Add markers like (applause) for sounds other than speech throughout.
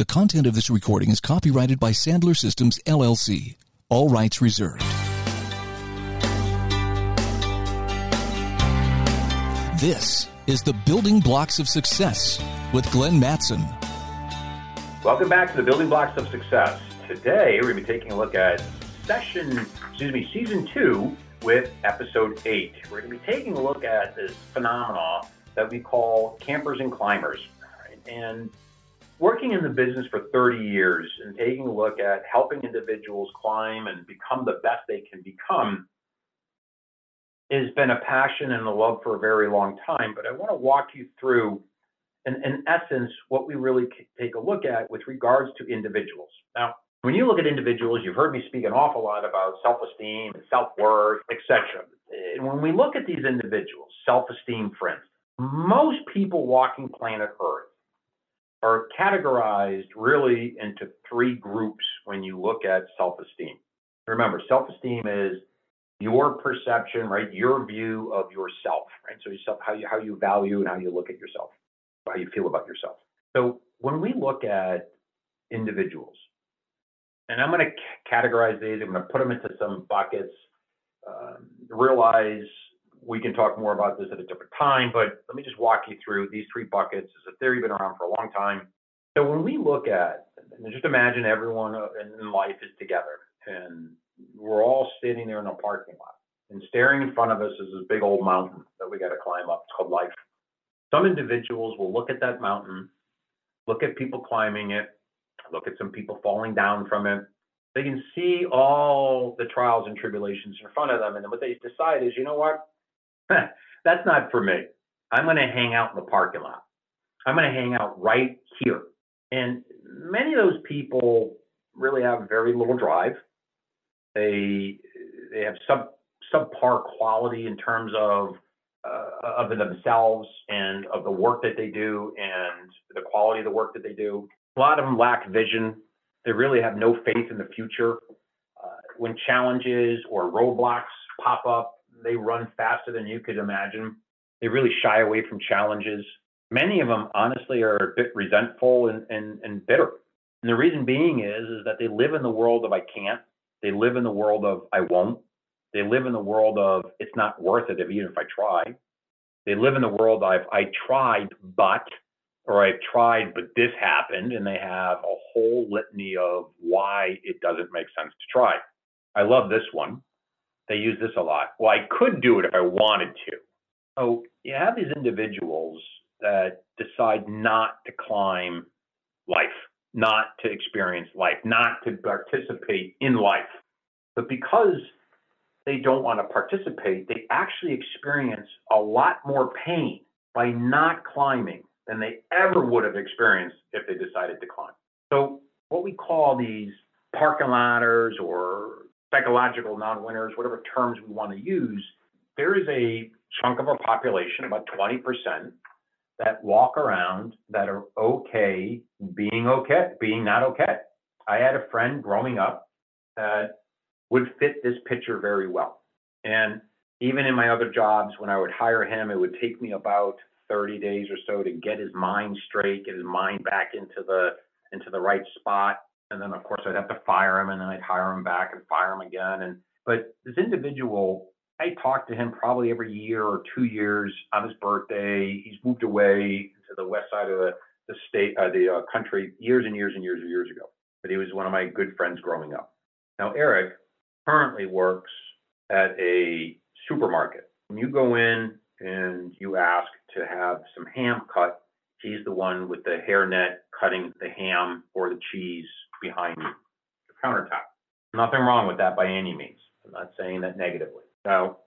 The content of this recording is copyrighted by Sandler Systems, LLC. All rights reserved. This is the Building Blocks of Success with Glenn Mattson. Welcome back to the Building Blocks of Success. Today we're going to be taking a look at session, excuse me, season two with episode eight. We're going to be taking a look at this phenomenon that we call campers and climbers. And working in the business for 30 years and taking a look at helping individuals climb and become the best they can become has been a passion and a love for a very long time. But I want to walk you through, in, in essence, what we really take a look at with regards to individuals. Now, when you look at individuals, you've heard me speak an awful lot about self-esteem and self-worth, etc. And when we look at these individuals, self-esteem, for instance, most people walking planet Earth are categorized really into three groups when you look at self-esteem. Remember, self-esteem is your perception, right? Your view of yourself, right? So yourself, how you how you value and how you look at yourself, how you feel about yourself. So when we look at individuals, and I'm going to categorize these. I'm going to put them into some buckets. Um, realize we can talk more about this at a different time, but let me just walk you through these three buckets. It's a theory been around for a long time. So when we look at, just imagine everyone uh, in life is together and we're all sitting there in a parking lot and staring in front of us is this big old mountain that we got to climb up. It's called life. Some individuals will look at that mountain, look at people climbing it, look at some people falling down from it. They can see all the trials and tribulations in front of them. And then what they decide is, you know what? (laughs) That's not for me. I'm going to hang out in the parking lot. I'm going to hang out right here. And many of those people really have very little drive. They they have sub subpar quality in terms of uh, of themselves and of the work that they do and the quality of the work that they do. A lot of them lack vision. They really have no faith in the future. Uh, when challenges or roadblocks pop up, they run faster than you could imagine. They really shy away from challenges. Many of them, honestly, are a bit resentful and, and, and bitter. And the reason being is, is that they live in the world of I can't. They live in the world of I won't. They live in the world of it's not worth it if, even if I try. They live in the world of I tried, but, or I've tried, but this happened. And they have a whole litany of why it doesn't make sense to try. I love this one. They use this a lot. Well, I could do it if I wanted to. So you have these individuals that decide not to climb life, not to experience life, not to participate in life. But because they don't want to participate, they actually experience a lot more pain by not climbing than they ever would have experienced if they decided to climb. So, what we call these parking lotters or psychological non-winners, whatever terms we want to use, there is a chunk of our population, about 20%, that walk around that are okay being okay, being not okay. I had a friend growing up that would fit this picture very well. And even in my other jobs, when I would hire him, it would take me about 30 days or so to get his mind straight, get his mind back into the into the right spot and then of course I'd have to fire him, and then I'd hire him back and fire him again. And but this individual, I talk to him probably every year or two years on his birthday. He's moved away to the west side of the, the state, uh, the uh, country, years and years and years and years ago. But he was one of my good friends growing up. Now Eric currently works at a supermarket. When you go in and you ask to have some ham cut, he's the one with the hairnet cutting the ham or the cheese behind the countertop. Nothing wrong with that by any means. I'm not saying that negatively. Now,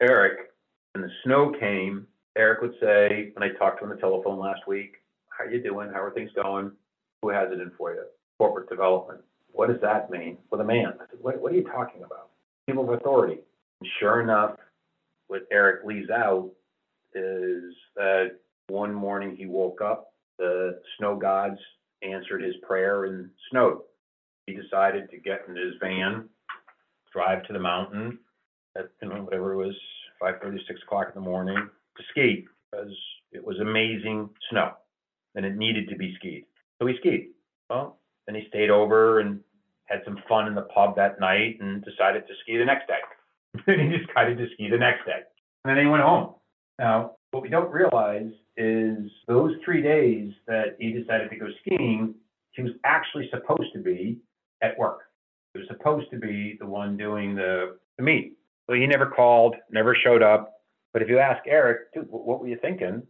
Eric, when the snow came, Eric would say, when I talked to him on the telephone last week, how are you doing? How are things going? Who has it in for you? Corporate development. What does that mean for the man? I said, what, what are you talking about? People of authority. And sure enough, what Eric leaves out is that one morning he woke up, the snow gods answered his prayer and snowed. He decided to get in his van, drive to the mountain at you know, whatever it was, 5:30, 6 o'clock in the morning to ski because it was amazing snow and it needed to be skied. So he skied. Well, then he stayed over and had some fun in the pub that night and decided to ski the next day. and (laughs) he decided to ski the next day. And then he went home. Now, what we don't realize is those three days that he decided to go skiing, he was actually supposed to be at work. He was supposed to be the one doing the, the meet. So he never called, never showed up. But if you ask Eric, dude, what were you thinking?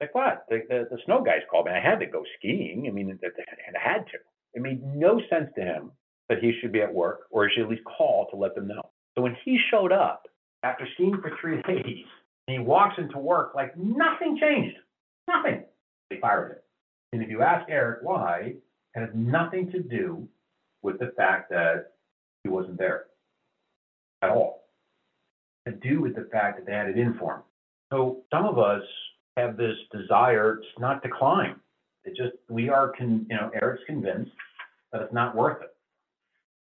Like what? The, the, the snow guys called me. I had to go skiing. I mean, I had to. It made no sense to him that he should be at work or he should at least call to let them know. So when he showed up after skiing for three (laughs) days and he walks into work like nothing changed, nothing, they fired him. And if you ask Eric why, it has nothing to do with the fact that he wasn't there at all. To do with the fact that they had it in for him. So some of us have this desire not to climb. It just we are con, you know Eric's convinced that it's not worth it,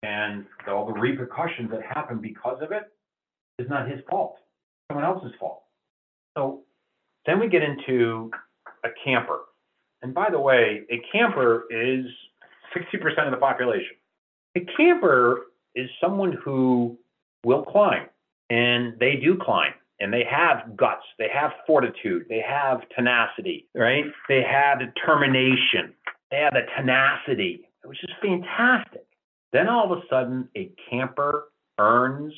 and all the repercussions that happen because of it is not his fault, someone else's fault. So then we get into a camper, and by the way, a camper is 60% of the population. A camper is someone who will climb, and they do climb and they have guts, they have fortitude, they have tenacity, right? They have determination, they have the tenacity, which is fantastic. Then all of a sudden, a camper earns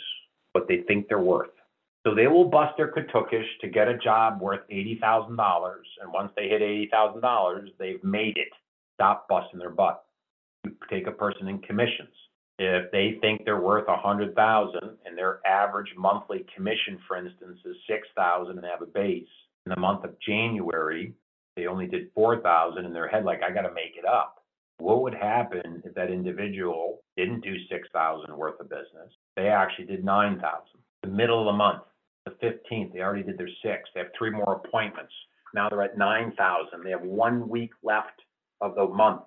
what they think they're worth. So they will bust their Katukish to get a job worth $80,000. And once they hit $80,000, they've made it. Stop busting their butt. You take a person in commissions if they think they're worth a hundred thousand and their average monthly commission, for instance, is six thousand and they have a base, in the month of January, they only did four thousand in their head, like, I gotta make it up. What would happen if that individual didn't do six thousand worth of business? They actually did nine thousand. The middle of the month, the fifteenth, they already did their six. They have three more appointments. Now they're at nine thousand. They have one week left of the month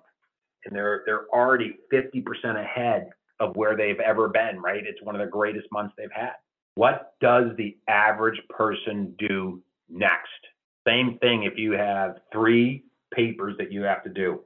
and they're they're already 50% ahead of where they've ever been, right? It's one of the greatest months they've had. What does the average person do next? Same thing if you have three papers that you have to do.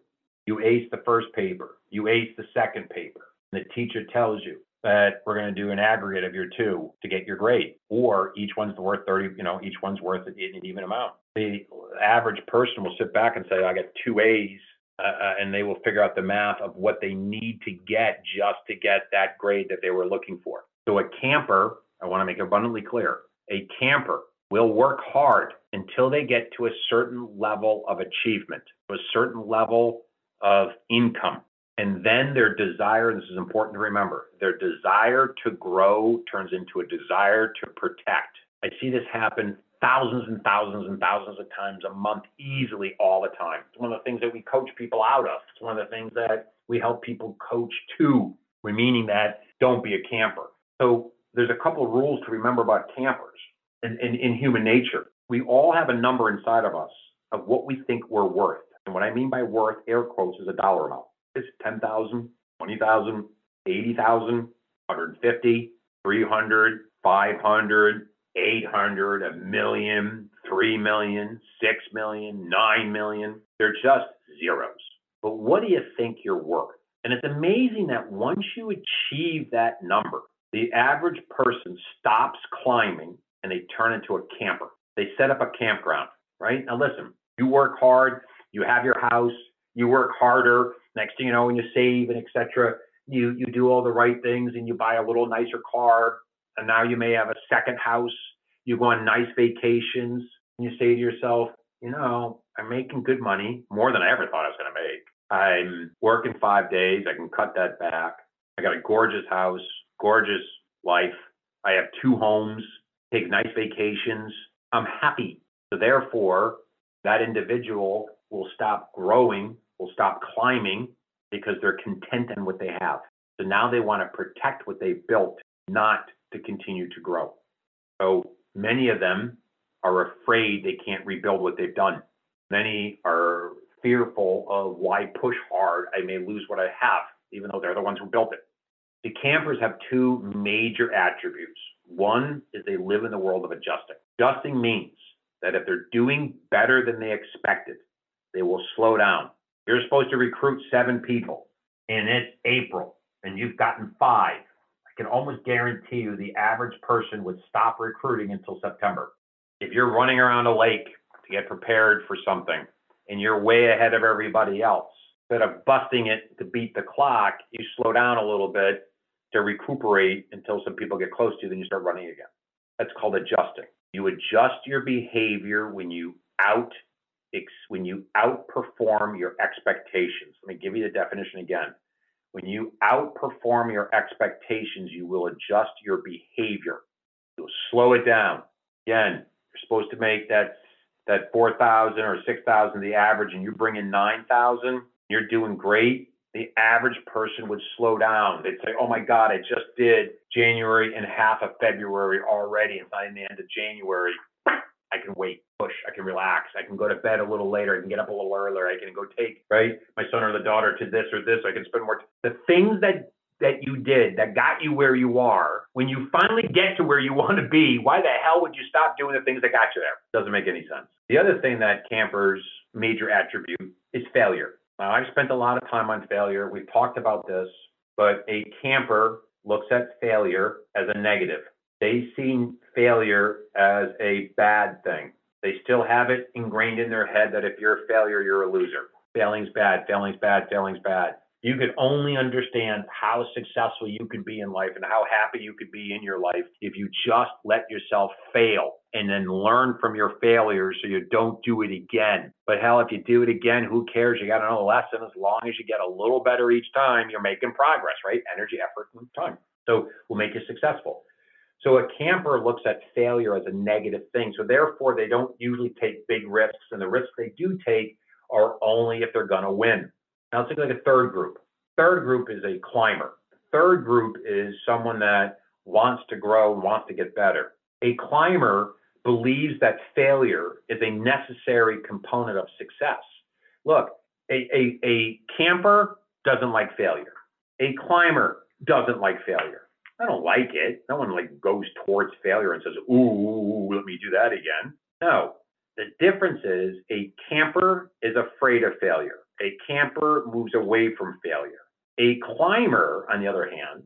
You ace the first paper, you ace the second paper. And the teacher tells you that we're going to do an aggregate of your two to get your grade, or each one's worth 30, you know, each one's worth an even amount. The average person will sit back and say, I got two A's uh, uh, and they will figure out the math of what they need to get just to get that grade that they were looking for. So a camper, I want to make abundantly clear, a camper will work hard until they get to a certain level of achievement, to a certain level of income. And then their desire, this is important to remember, their desire to grow turns into a desire to protect. I see this happen thousands and thousands and thousands of times a month easily all the time. It's one of the things that we coach people out of. It's one of the things that we help people coach to. We're meaning that don't be a camper. So there's a couple of rules to remember about campers in, in, in human nature. We all have a number inside of us of what we think we're worth. And what I mean by worth, air quotes, is a dollar amount. It's 10,000, 20,000, 80,000, 150, 300, 500, 800, a million, 3 million, 6 million, 9 million. They're just zeros. But what do you think you're worth? And it's amazing that once you achieve that number, the average person stops climbing and they turn into a camper. They set up a campground, right? Now listen, you work hard, you have your house, you work harder. Next thing you know, when you save and etc., you you do all the right things and you buy a little nicer car, and now you may have a second house. You go on nice vacations, and you say to yourself, you know, I'm making good money, more than I ever thought I was going to make. I'm working five days. I can cut that back. I got a gorgeous house, gorgeous life. I have two homes, take nice vacations. I'm happy. So therefore, that individual will stop growing, will stop climbing because they're content in what they have. So now they want to protect what they've built, not to continue to grow. So many of them are afraid they can't rebuild what they've done. Many are fearful of why push hard, I may lose what I have, even though they're the ones who built it. The campers have two major attributes. One is they live in the world of adjusting. Adjusting means that if they're doing better than they expected, they will slow down. You're supposed to recruit seven people, and it's April, and you've gotten five. I can almost guarantee you the average person would stop recruiting until September. If you're running around a lake to get prepared for something and you're way ahead of everybody else, instead of busting it to beat the clock, you slow down a little bit to recuperate until some people get close to you, then you start running again. That's called adjusting. You adjust your behavior when you out when you outperform your expectations. Let me give you the definition again. When you outperform your expectations, you will adjust your behavior. You'll slow it down. Again, you're supposed to make that that 4,000 or 6,000 the average and you bring in 9,000, you're doing great. The average person would slow down. They'd say, oh my God, I just did January and half of February already. It's not in the end of January. I can wait, push, I can relax, I can go to bed a little later, I can get up a little earlier, I can go take, right, my son or the daughter to this or this, I can spend more. T- the things that that you did that got you where you are, when you finally get to where you (laughs) want to be, why the hell would you stop doing the things that got you there? Doesn't make any sense. The other thing that campers' major attribute is failure. Now, I've spent a lot of time on failure. We've talked about this, but a camper looks at failure as a negative. They see failure as a bad thing. They still have it ingrained in their head that if you're a failure, you're a loser. Failing's bad, failing's bad, failing's bad you could only understand how successful you could be in life and how happy you could be in your life if you just let yourself fail and then learn from your failures so you don't do it again. But hell, if you do it again, who cares? You got the lesson. As long as you get a little better each time, you're making progress, right? Energy, effort, and time. So we'll make you successful. So a camper looks at failure as a negative thing. So therefore, they don't usually take big risks, and the risks they do take are only if they're going to win. Now let's look like a third group. Third group is a climber. Third group is someone that wants to grow wants to get better. A climber believes that failure is a necessary component of success. Look, a, a, a camper doesn't like failure. A climber doesn't like failure. I don't like it. No one like goes towards failure and says, "Ooh, let me do that again." No. The difference is a camper is afraid of failure. A camper moves away from failure. A climber, on the other hand,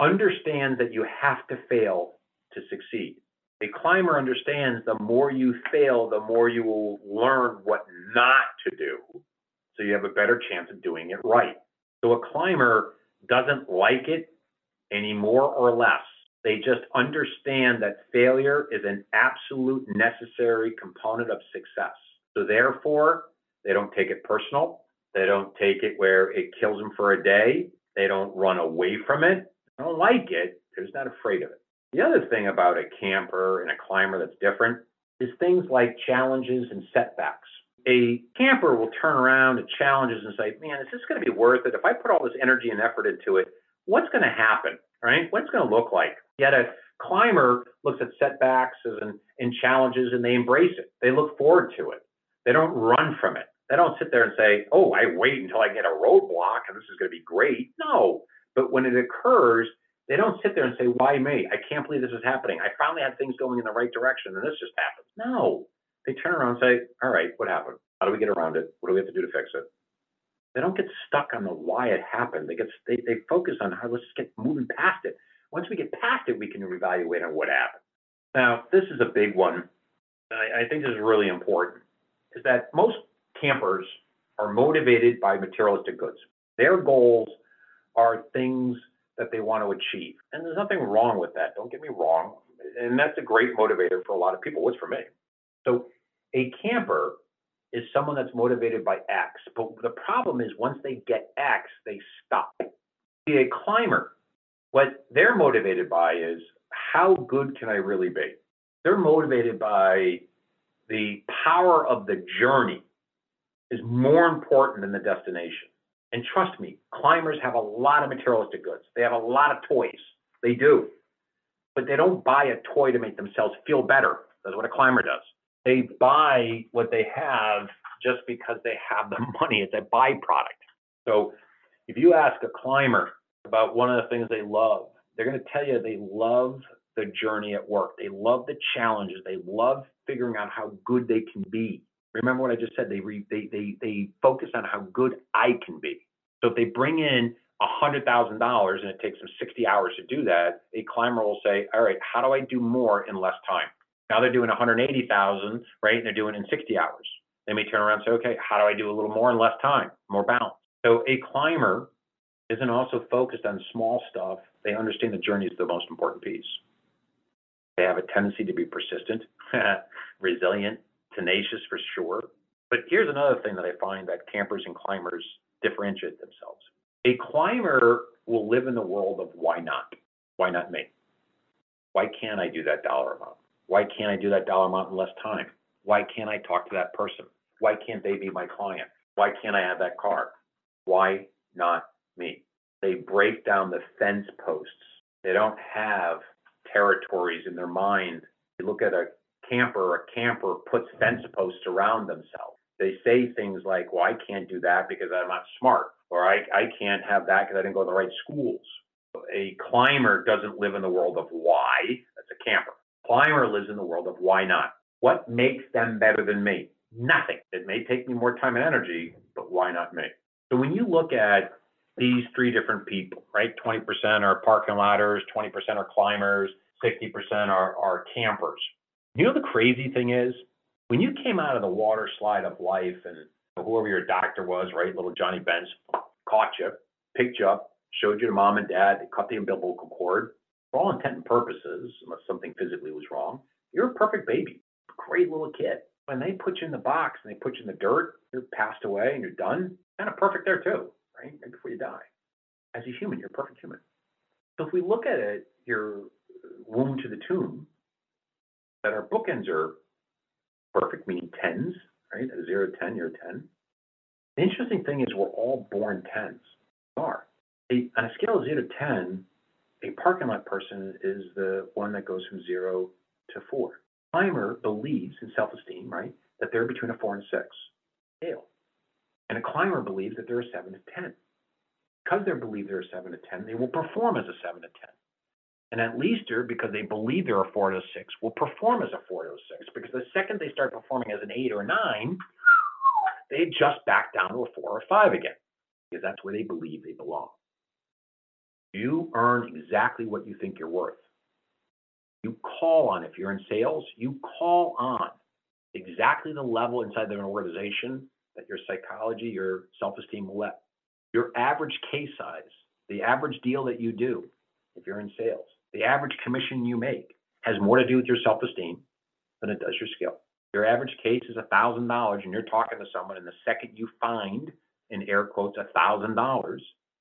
understands that you have to fail to succeed. A climber understands the more you fail, the more you will learn what not to do. So you have a better chance of doing it right. So a climber doesn't like it any more or less. They just understand that failure is an absolute necessary component of success. So therefore, they don't take it personal. They don't take it where it kills them for a day. They don't run away from it. They don't like it. They're just not afraid of it. The other thing about a camper and a climber that's different is things like challenges and setbacks. A camper will turn around to challenges and say, man, is this going to be worth it? If I put all this energy and effort into it, what's going to happen? Right? What's going to look like? Yet a climber looks at setbacks and, and challenges and they embrace it. They look forward to it. They don't run from it. They don't sit there and say, oh, I wait until I get a roadblock and this is going to be great. No. But when it occurs, they don't sit there and say, why me? I can't believe this is happening. I finally had things going in the right direction and this just happened. No. They turn around and say, all right, what happened? How do we get around it? What do we have to do to fix it? They don't get stuck on the why it happened. They get they, they focus on how let's just get moving past it. Once we get past it, we can reevaluate on what happened. Now, this is a big one. I, I think this is really important. Is that most campers are motivated by materialistic goods. Their goals are things that they want to achieve. And there's nothing wrong with that. Don't get me wrong. And that's a great motivator for a lot of people. What's for me? So a camper is someone that's motivated by X. But the problem is once they get X, they stop. Be a climber, what they're motivated by is how good can I really be? They're motivated by the power of the journey is more important than the destination. And trust me, climbers have a lot of materialistic goods. They have a lot of toys. They do. But they don't buy a toy to make themselves feel better. That's what a climber does. They buy what they have just because they have the (laughs) money. It's a byproduct. So if you ask a climber about one of the things they love, they're going to tell you they love the journey at work. They love the challenges. They love figuring out how good they can be. Remember what I just said? They, re, they, they, they focus on how good I can be. So if they bring in $100,000 and it takes them 60 hours to do that, a climber will say, all right, how do I do more in less time? Now they're doing 180,000, right? And they're doing it in 60 hours. They may turn around and say, okay, how do I do a little more in less time, more balance? So a climber isn't also focused on small stuff. They understand the journey is the most important piece. They have a tendency to be persistent, (laughs) resilient, tenacious for sure. But here's another thing that I find that campers and climbers differentiate themselves. A climber will live in the world of why not? Why not me? Why can't I do that dollar amount? Why can't I do that dollar amount in less time? Why can't I talk to that person? Why can't they be my client? Why can't I have that car? Why not me? They break down the fence posts. They don't have territories in their mind. You look at a camper, a camper puts fence posts around themselves. They say things like, well, I can't do that because I'm not smart, or I, I can't have that because I didn't go to the right schools. A climber doesn't live in the world of why, that's a. Climber lives in the world of why not. What makes them better than me? Nothing. It may take me more time and energy, but why not me? So when you look at these three different people, right? 20% are parking lotters, 20% are climbers, 60% are, are campers. You know the crazy thing is, when you came out of the water slide of life and whoever your doctor was, right, little Johnny Bench, caught you, picked you up, showed you to mom and dad, they cut the umbilical cord. For all intent and purposes, unless something physically was wrong, you're a perfect baby, great little kid. When they put you in the box and they put you in the dirt, you're passed away and you're done, kind of perfect there too, right? Right before you die. As a human, you're a perfect human. So if we look at it, your womb to the tomb, that our bookends are perfect, meaning tens, right? A zero to 10, you're a 10. The interesting thing is we're all born tens. We are. On a scale of zero to 10, a parking lot person is the one that goes from zero to four. Climber believes in self-esteem, right? That they're between a four and six scale. And a climber believes that they're a seven to 10. Because they believe they're a seven to 10, they will perform as a seven to 10. And at leaster, because they believe they're a four to six, will perform as a four to six. Because the second they start performing as an eight or nine, they adjust back down to a four or five again. Because that's where they believe they belong. You earn exactly what you think you're worth. You call on, if you're in sales, you call on exactly the level inside of an organization that your psychology, your self esteem will let. Your average case size, the average deal that you do, if you're in sales, the average commission you make has more to do with your self esteem than it does your skill. Your average case is $1,000 and you're talking to someone, and the second you find, in air quotes, $1,000,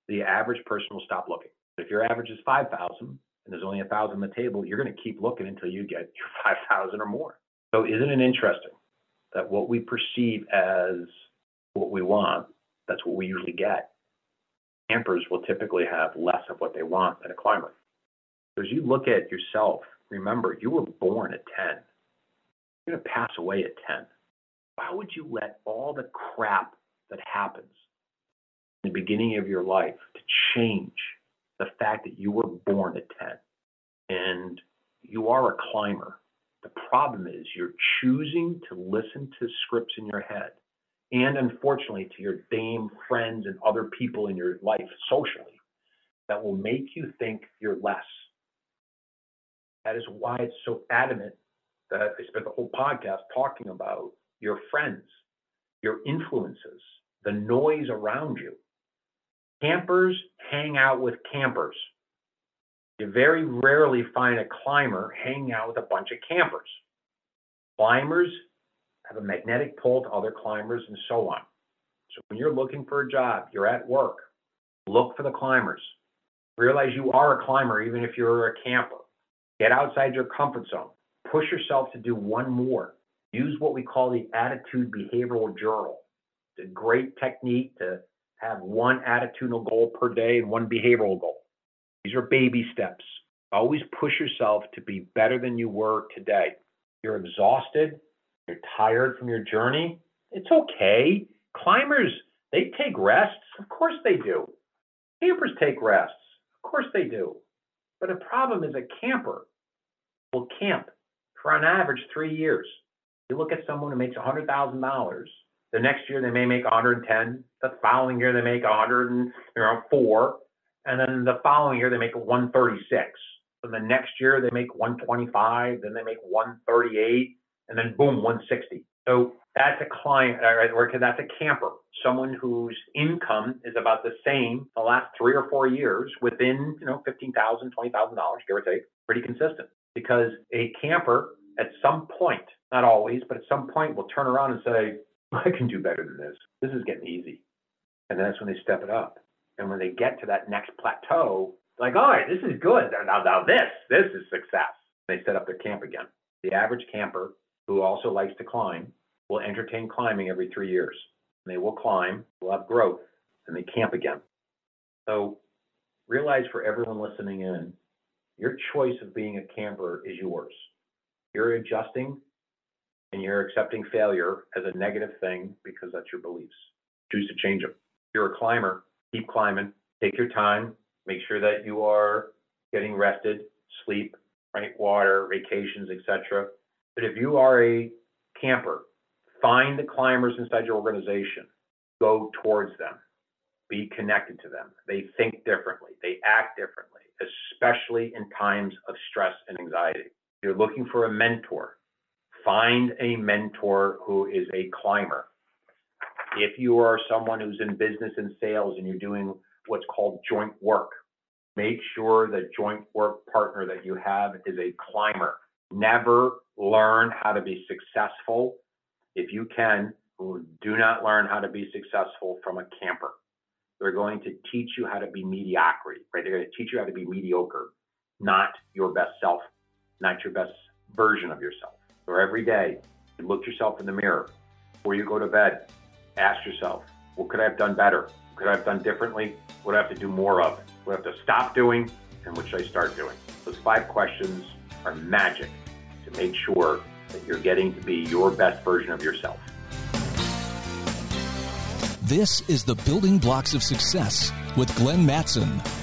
the average person will stop looking. But if your average is 5,000 and there's only 1,000 on the table, you're going to keep looking until you get your (laughs) 5,000 or more. So isn't it interesting that what we perceive as what we want, that's what we usually get. Campers will typically have less of what they want than a climber. So as you look at yourself, remember you were born at 10. You're going to pass away at 10. Why would you let all the crap that happens in the beginning of your life to change the fact that you were born a 10 and you are a climber? The problem is you're choosing to listen to scripts in your head and unfortunately to your dame friends and other people in your life socially that will make you think you're less. That is why it's so adamant that I spent the whole podcast talking about your friends, your influences, the noise around you. Campers hang out with campers. You very rarely find a climber hanging out with a bunch of campers. Climbers have a magnetic pull to other climbers, and so on. So when you're looking for a job, you're at work, look for the climbers. Realize you are a climber, even if you're a camper. Get outside your comfort zone. Push yourself to do one more. Use what we call the attitude behavioral journal. It's a great technique to have one attitudinal goal per day and one behavioral goal. These are baby steps. Always push yourself to be better than you were today. You're exhausted, you're tired from your journey, it's okay. Climbers, they take rests. Of course they do. Campers take rests. Of course they do. But the problem is a camper will camp for on average three years. You look at someone who makes $100,000. The next year they may make 110. The following year they make 104, and then the following year they make 136. And the next year they make 125. Then they make 138, and then boom, 160. So that's a client, or that's a camper, someone whose income is about the same the last three or four years within, you know, $15,000, $20,000, give or take, pretty consistent. Because a camper at some point, not always, but at some point will turn around and say, (laughs) I can do better than this. This is getting easy. And that's when they step it up. And when they get to that next plateau, like, all right, this is good. Now, now this, this is success. They set up their camp again. The average camper who also likes to climb will entertain climbing every three years. And they will climb, will have growth, and they camp again. So realize for everyone listening in, your choice of being a camper is yours. You're adjusting and you're accepting failure as a negative thing because that's your beliefs. Choose to change them. If you're a climber, keep climbing, take your time, make sure that you are getting rested, sleep, right, water, vacations, etc. But if you are a camper, find the climbers inside your organization, go towards them, be connected to them. They think differently, they act differently, especially in times of stress and anxiety. You're looking for a mentor, find a mentor who is a climber. If you are someone who's in business and sales and you're doing what's called joint work, make sure the joint work partner that you have is a climber. Never learn how to be successful if you can, do not learn how to be successful from a camper. They're going to teach you how to be mediocrity, right? They're going to teach you how to be mediocre, not your best self, not your best version of yourself. So every day, you look yourself in the mirror before you go to bed. Ask yourself, what could I have done better? What could I have done differently? What do I have to do more of? What I have to stop doing? And what should I start doing? Those five questions are magic to make sure that you're getting to be your best version of yourself. This is the Building Blocks of Success with Glenn Mattson.